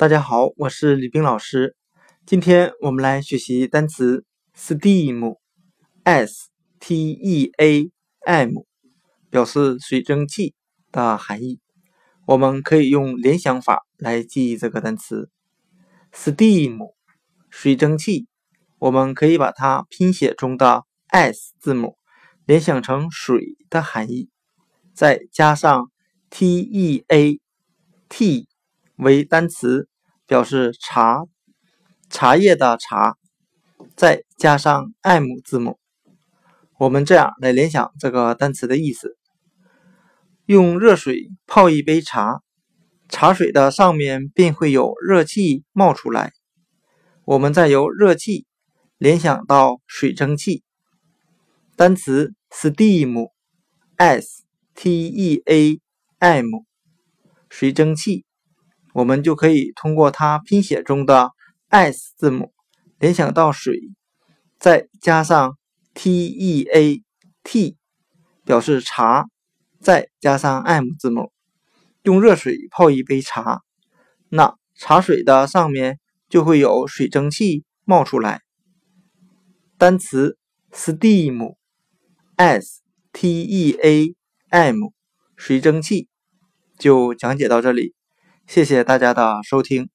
大家好，我是李冰老师。今天我们来学习单词 steam，s t e a m，表示水蒸气的含义。我们可以用联想法来记忆这个单词 steam，水蒸气。我们可以把它拼写中的 s 字母联想成水的含义，再加上 t e a t 为单词。表示茶，茶叶的茶，再加上 m 字母，我们这样来联想这个单词的意思：用热水泡一杯茶，茶水的上面便会有热气冒出来。我们再由热气联想到水蒸气，单词 steam，s t e a m，水蒸气。我们就可以通过它拼写中的 s 字母联想到水，再加上 t e a t 表示茶，再加上 m 字母，用热水泡一杯茶，那茶水的上面就会有水蒸气冒出来。单词 steam，s t e a m 水蒸气就讲解到这里。谢谢大家的收听。